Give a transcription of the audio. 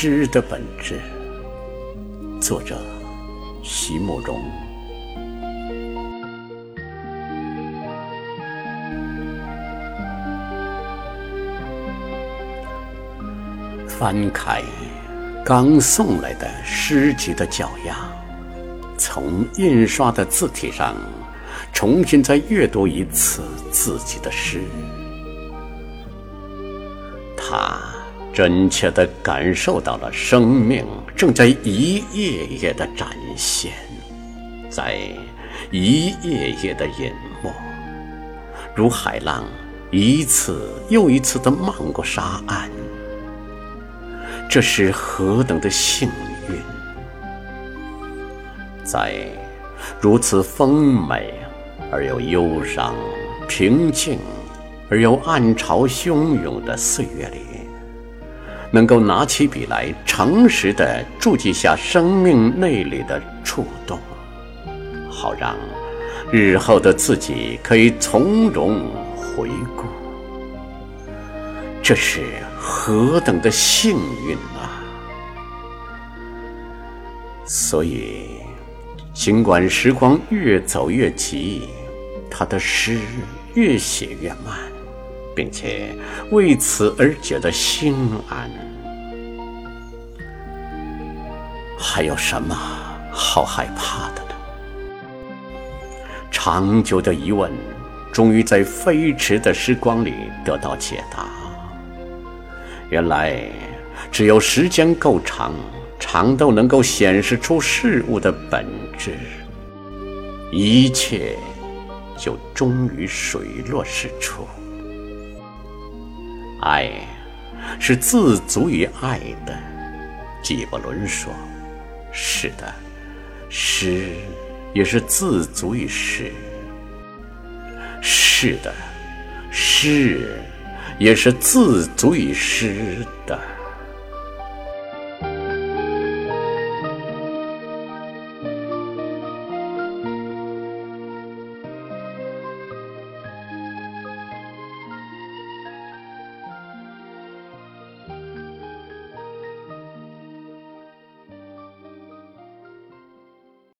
诗的本质。作者：席慕容。翻开刚送来的诗集的脚丫，从印刷的字体上重新再阅读一次自己的诗。他真切地感受到了生命正在一页页地展现，在一页页地隐没，如海浪一次又一次地漫过沙岸。这是何等的幸运！在如此丰美而又忧伤、平静而又暗潮汹涌的岁月里，能够拿起笔来，诚实地注记下生命内里的触动，好让日后的自己可以从容回顾。这是何等的幸运啊！所以，尽管时光越走越急，他的诗越写越慢，并且为此而觉得心安。还有什么好害怕的呢？长久的疑问，终于在飞驰的时光里得到解答。原来，只有时间够长，长到能够显示出事物的本质，一切就终于水落石出。爱是自足于爱的，纪伯伦说：“是的，诗也是自足于诗。是的，诗。”也是自足于诗的。